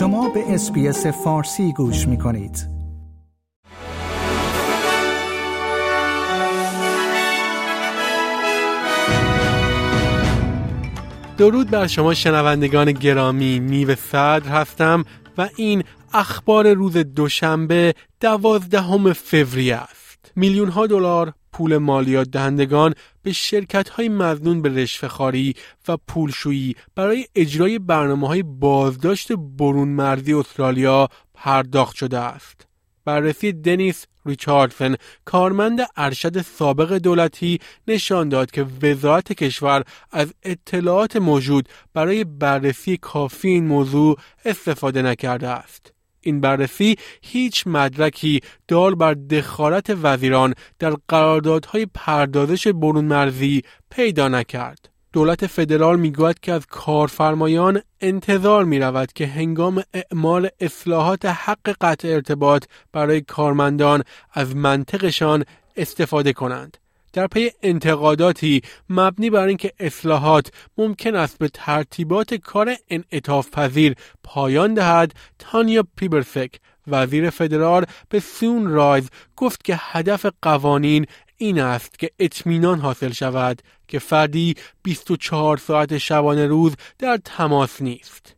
شما به SBS فارسی گوش می کنید. درود بر شما شنوندگان گرامی نیو صدر هستم و این اخبار روز دوشنبه دوازدهم فوریه است میلیون ها دلار پول مالیات دهندگان به شرکت های مزنون به رشوه و پولشویی برای اجرای برنامه های بازداشت برون مرزی استرالیا پرداخت شده است. بررسی دنیس ریچاردسن کارمند ارشد سابق دولتی نشان داد که وزارت کشور از اطلاعات موجود برای بررسی کافی این موضوع استفاده نکرده است. این بررسی هیچ مدرکی دار بر دخالت وزیران در قراردادهای پردازش برون مرزی پیدا نکرد. دولت فدرال می‌گوید که از کارفرمایان انتظار می رود که هنگام اعمال اصلاحات حق قطع ارتباط برای کارمندان از منطقشان استفاده کنند. در پی انتقاداتی مبنی بر اینکه اصلاحات ممکن است به ترتیبات کار انعطاف پذیر پایان دهد تانیا پیبرسک وزیر فدرال به سون رایز گفت که هدف قوانین این است که اطمینان حاصل شود که فردی 24 ساعت شبانه روز در تماس نیست.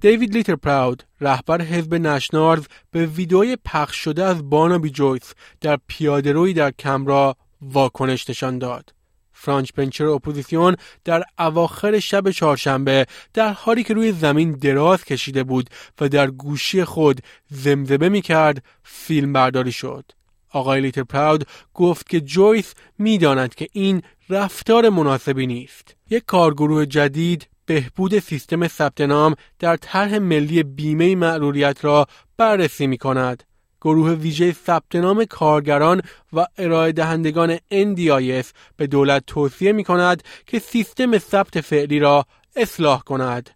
دیوید لیتل‌پراود رهبر حزب نشنالز به ویدئوی پخش شده از بارنابی جویس در پیادهروی در کانبرا واکنش نشان داد. frontbencher اپوزیسیون در اواخر شب چهارشنبه در حالی که روی زمین دراز کشیده بود و در گوشی خود زمزمه می کرد فیلم برداری شد. آقای لیتر پراود گفت که جویس می‌داند که این رفتار مناسبی نیست. یک کارگروه جدید بهبود سیستم ثبت نام در طرح ملی بیمه معلولیت را بررسی می کند. گروه ویژه ثبت نام کارگران و ارائه دهندگان NDIS به دولت توصیه می کند که سیستم ثبت فعلی را اصلاح کند.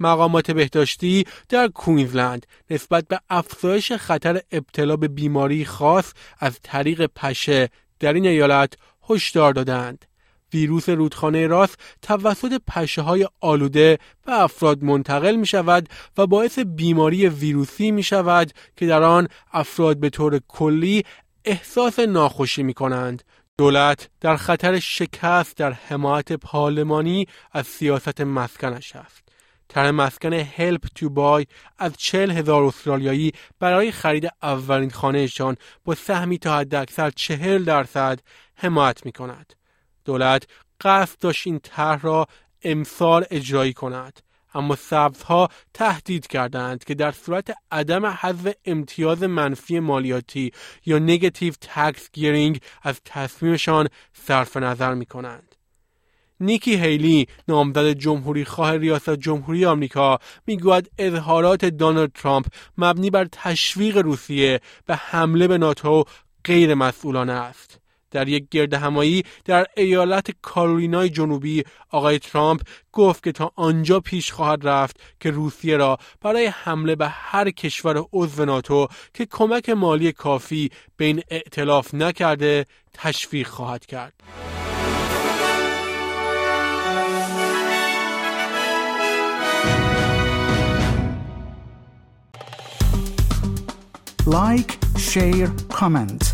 مقامات بهداشتی در کوینزلند نسبت به افزایش خطر ابتلا به بیماری خاص از طریق پشه در این ایالت هشدار دادند. ویروس رودخانه راست توسط پشه های آلوده به افراد منتقل می شود و باعث بیماری ویروسی می شود که در آن افراد به طور کلی احساس ناخوشی می کنند. دولت در خطر شکست در حمایت پارلمانی از سیاست مسکنش است. طرح مسکن هلپ تو بای از چل هزار استرالیایی برای خرید اولین خانهشان با سهمی تا حداکثر چهل درصد حمایت می کند. دولت قصد داشت این طرح را امسال اجرایی کند اما سبزها تهدید کردند که در صورت عدم حذف امتیاز منفی مالیاتی یا نگتیو تکس گیرینگ از تصمیمشان صرف نظر می کنند. نیکی هیلی نامزد جمهوری خواه ریاست جمهوری آمریکا می‌گوید اظهارات دونالد ترامپ مبنی بر تشویق روسیه به حمله به ناتو غیر مسئولانه است. در یک گرد همایی در ایالت کارولینای جنوبی آقای ترامپ گفت که تا آنجا پیش خواهد رفت که روسیه را برای حمله به هر کشور عضو ناتو که کمک مالی کافی به این ائتلاف نکرده تشویق خواهد کرد. like، share، comment.